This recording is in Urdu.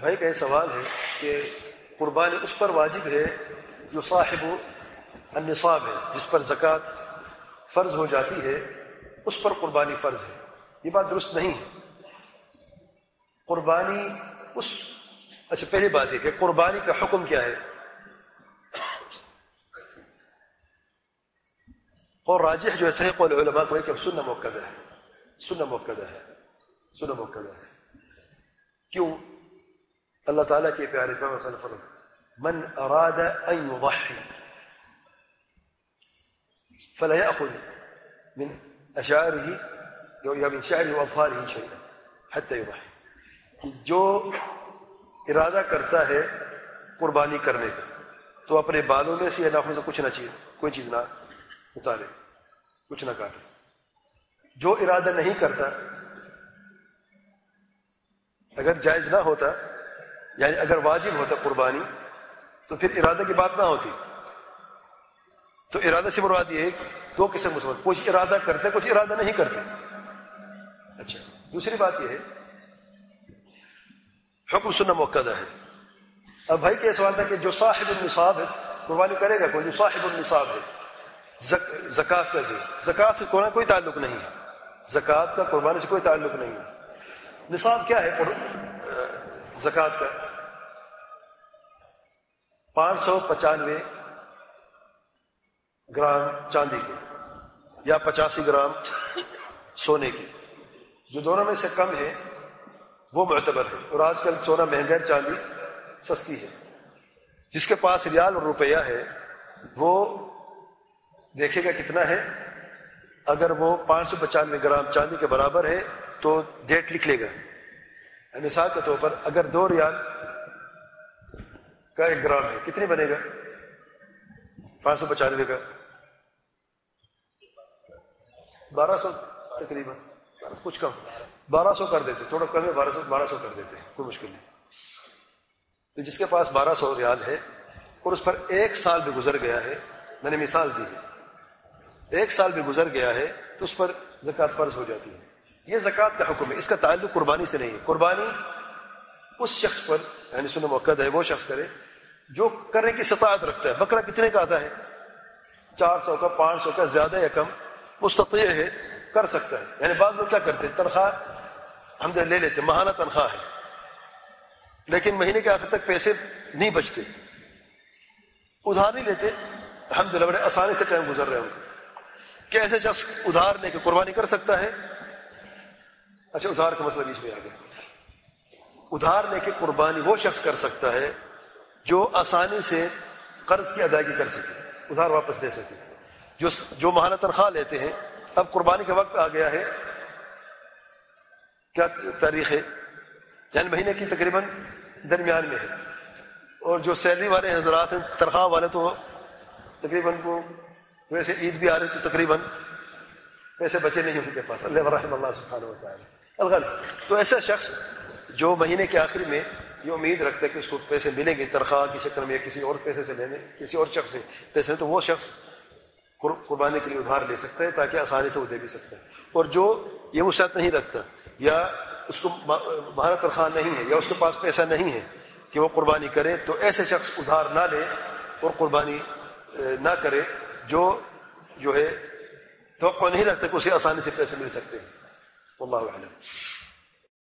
بھائی کا یہ سوال ہے کہ قربانی اس پر واجب ہے جو صاحب النصاب ہے، جس پر زکوٰۃ فرض ہو جاتی ہے، اس پر قربانی فرض ہے۔ یہ بات درست نہیں ہے۔ قربانی اس اچھا پہلی بات ہے کہ قربانی کا حکم کیا ہے؟ اور راجح جو ہے، صحیح قول علماء کو ہے کہ سننا موقع ہے سننا موقع ہے سننا موقع ہے۔ کیوں؟ اللہ تعالیٰ کے پیارے پیغمبر صلی اللہ علیہ وسلم من اراد ان يضحي فلا يأخذ من اشعاره یا من شعره واظفاره شيئا حتى يضحي۔ جو ارادہ کرتا ہے قربانی کرنے کا، تو اپنے بالوں میں سے یا ناخنوں سے کچھ نہ چاہیے کوئی چیز نہ اتارے، کچھ نہ کاٹے۔ جو ارادہ نہیں کرتا، اگر جائز نہ ہوتا یعنی اگر واجب ہوتا قربانی، تو پھر ارادہ کی بات نہ ہوتی۔ تو ارادہ سے مراد یہ ہے دو قسم مسلمان کچھ ارادہ کرتے کچھ ارادہ نہیں کرتے۔ اچھا دوسری بات یہ ہے، حکم سننا موقع ہے۔ اب بھائی کا یہ سوال تھا کہ جو صاحب النصاب ہے، قربانی کرے گا کوئی؟ جو صاحب النصاب ہے زکوٰۃ کا دے زکوٰۃ سے کوئی تعلق نہیں ہے۔ زکوٰۃ کا قربانی سے کوئی تعلق نہیں ہے۔ نصاب کیا ہے؟ زکوٰۃ کا۔ پانچ سو پچانوے گرام چاندی کے یا پچاسی گرام سونے کی جو دونوں میں سے کم ہے، وہ معتبر ہے۔ اور آج کل سونا مہنگا چاندی سستی ہے۔ جس کے پاس ریال اور روپیہ ہے، وہ دیکھے گا کتنا ہے۔ اگر وہ پانچ سو پچانوے گرام چاندی کے برابر ہے تو ڈیٹ لکھ لے گا۔ مثال کے طور پر اگر دو ریال کا ایک گرام ہے، کتنی بنے گا؟ پانچ سو پچانوے کا۔ بارہ سو تقریباً۔ کچھ کم۔ بارہ سو کر دیتے، تھوڑا کم ہے، بارہ سو بارہ سو کر دیتے، کوئی مشکل نہیں۔ تو جس کے پاس بارہ سو ریال ہے اور اس پر ایک سال بھی گزر گیا ہے، میں نے مثال دی ہے۔ ایک سال بھی گزر گیا ہے تو اس پر زکوٰۃ فرض ہو جاتی ہے۔ یہ زکوٰۃ کا حکم ہے۔ اس کا تعلق قربانی سے نہیں ہے۔ قربانی اس شخص پر یعنی سن موقع ہے، وہ شخص کرے جو کرنے کی سطاعت رکھتا ہے۔ بکرا کتنے کا آتا ہے؟ چار سو کا، پانچ سو کا، زیادہ یا کم؟ مستطیع ہے، کر سکتا ہے۔ یعنی بعض لوگ کیا کرتے تنخواہ، ہم لے لیتے ماہانہ تنخواہ ہے۔ لیکن مہینے کے آخر تک پیسے نہیں بچتے۔ ادھار نہیں لیتے۔ ہم بڑے آسانی سے ٹائم گزر رہے ہوں کہ ایسے شخص ادھار لے کے قربانی کر سکتا ہے؟ اچھا ادھار کا مسئلہ بیچ میں آ گیا۔ ادھار لے کے قربانی وہ شخص کر سکتا ہے جو آسانی سے قرض کی ادائیگی کر سکے، ادھار واپس دے سکے۔ جو جو ماہانہ تنخواہ لیتے ہیں، اب قربانی کا وقت آ گیا ہے۔ کیا تاریخ ہے؟ یعنی مہینے کی تقریباً درمیان میں ہے۔ اور جو سیلری والے حضرات ہیں، تنخواہ والے تو تقریباً وہ ویسے عید بھی آ رہی تو تقریباً پیسے بچے نہیں ان کے پاس، اللہ رحم اللہ سبحانہ ہوتا ہے الغرض، تو ایسا شخص جو مہینے کے آخر میں یہ امید رکھتا ہے کہ اس کو پیسے ملیں گے، تنخواہ کی شکل میں یا کسی اور پیسے سے لینے، کسی اور شخص سے پیسے تو وہ شخص قربانی کے لیے ادھار لے سکتا ہے تاکہ آسانی سے وہ دے بھی سکتا ہے۔ اور جو یہ وہ شرط نہیں رکھتا، یا اس کو مہارت تنخواہ نہیں ہے، یا اس کے پاس پیسہ نہیں ہے کہ وہ قربانی کرے، تو ایسے شخص ادھار نہ لے اور قربانی نہ کرے۔ جو جو ہے، توقع نہیں رکھتے کہ اسے آسانی سے پیسے مل سکتے ہیں۔ اللہ علم